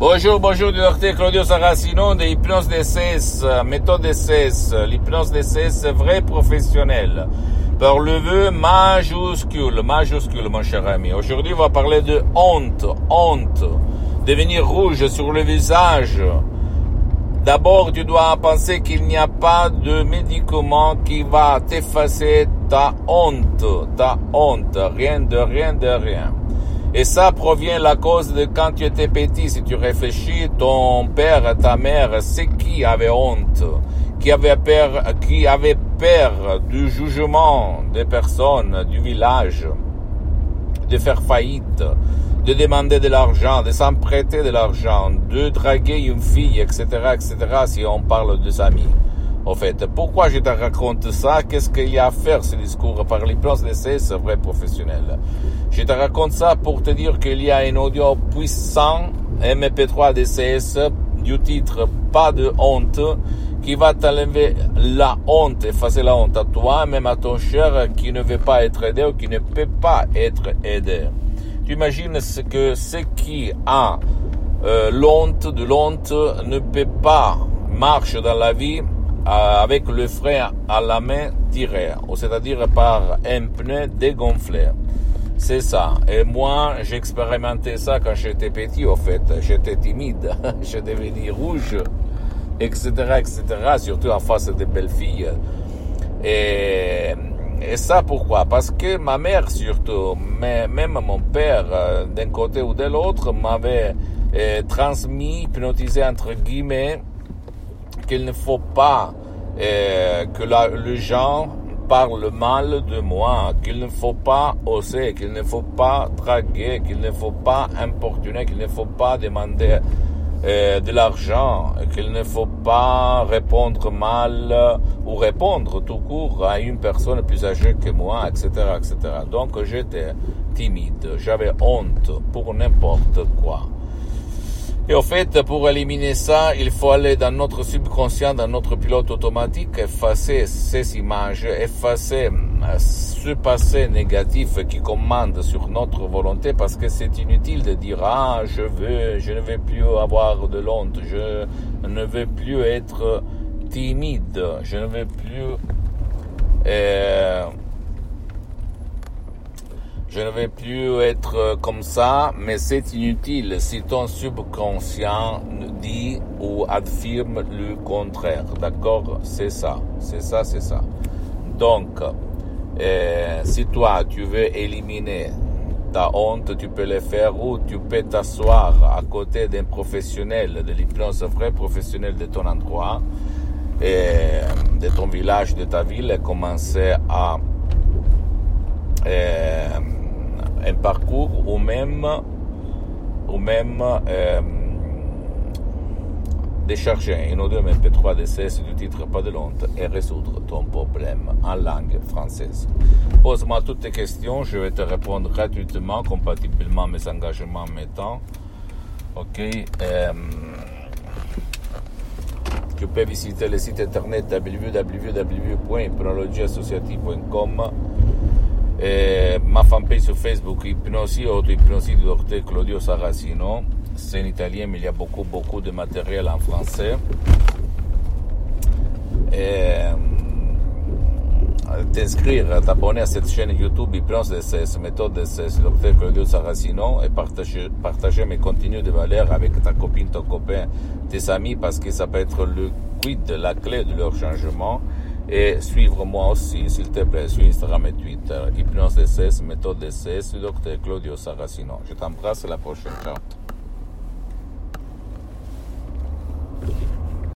Bonjour, bonjour, docteur Claudio Saracino de Hypnose DCS, méthode DCS, l'hypnose DCS vrai professionnel. Par le vœu majuscule, majuscule, mon cher ami. Aujourd'hui, on va parler de honte, honte. Devenir rouge sur le visage. D'abord, tu dois penser qu'il n'y a pas de médicament qui va t'effacer ta honte, ta honte. Rien de rien de rien. Et ça provient la cause de quand tu étais petit. Si tu réfléchis, ton père, ta mère, c'est qui avait honte, qui avait peur, qui avait peur du jugement des personnes du village, de faire faillite, de demander de l'argent, de s'emprêter de l'argent, de draguer une fille, etc., etc., si on parle de amis. Au fait, pourquoi je te raconte ça? Qu'est-ce qu'il y a à faire ce discours? Par l'hypnose d'essai, c'est vrai professionnel. Je te raconte ça pour te dire qu'il y a un audio puissant MP3 DCS du titre Pas de honte qui va t'enlever la honte, effacer la honte à toi, même à ton cher qui ne veut pas être aidé ou qui ne peut pas être aidé. Tu imagines ce que ce qui a euh, de l'honte ne peut pas marcher dans la vie avec le frein à la main tiré, c'est-à-dire par un pneu dégonflé. C'est ça. Et moi, j'ai expérimenté ça quand j'étais petit, au fait. J'étais timide, je devenais rouge, etc., etc., surtout en face des belles filles. Et, et ça, pourquoi? Parce que ma mère, surtout, mais même mon père, euh, d'un côté ou de l'autre, m'avait euh, transmis, hypnotisé, entre guillemets, qu'il ne faut pas euh, que la, les gens parlent mal de moi, qu'il ne faut pas oser, qu'il ne faut pas draguer, qu'il ne faut pas importuner, qu'il ne faut pas demander euh, de l'argent, qu'il ne faut pas répondre mal ou répondre tout court à une personne plus âgée que moi, etc., etc. Donc j'étais timide, j'avais honte pour n'importe quoi. Et au fait, pour éliminer ça, il faut aller dans notre subconscient, dans notre pilote automatique, effacer ces images, effacer euh, ce passé négatif qui commande sur notre volonté parce que c'est inutile de dire ah je veux, je ne veux plus avoir de honte, je ne veux plus être timide, je ne veux plus euh, je ne vais plus être euh, comme ça, mais c'est inutile si ton subconscient dit ou affirme le contraire. D'accord? C'est ça, c'est ça, c'est ça. Donc, euh, si toi, tu veux éliminer ta honte, tu peux le faire ou tu peux t'asseoir à côté d'un professionnel de l'hypnose, vrai professionnel de ton endroit, et de ton village, de ta ville, et commencer à... Euh, un parcours ou même, ou même euh, décharger un audio MP3 DCS du titre Pas de honte et résoudre ton problème en langue française. Pose-moi toutes tes questions, je vais te répondre gratuitement, compatiblement mes engagements, mes temps. Ok. Euh, tu peux visiter le site internet www.hypnologieassociative.com ma fanpage sur Facebook, Hypnosie, auto-hypnosie du docteur Claudio Saracino. C'est en italien, mais il y a beaucoup, beaucoup de matériel en français. T'inscrire, t'abonner à cette chaîne YouTube Hypnose DCS, méthode DCS, docteur Claudio Saracino, et partager, partager mes contenus de valeur avec ta copine, ton copain, tes amis, parce que ça peut être le quid, la clé de leur changement et suivre moi aussi, s'il te plaît, sur Instagram et Twitter. Hypnose DCS, méthode DCS, docteur Claudio Saracino. Je t'embrasse, la prochaine. fois.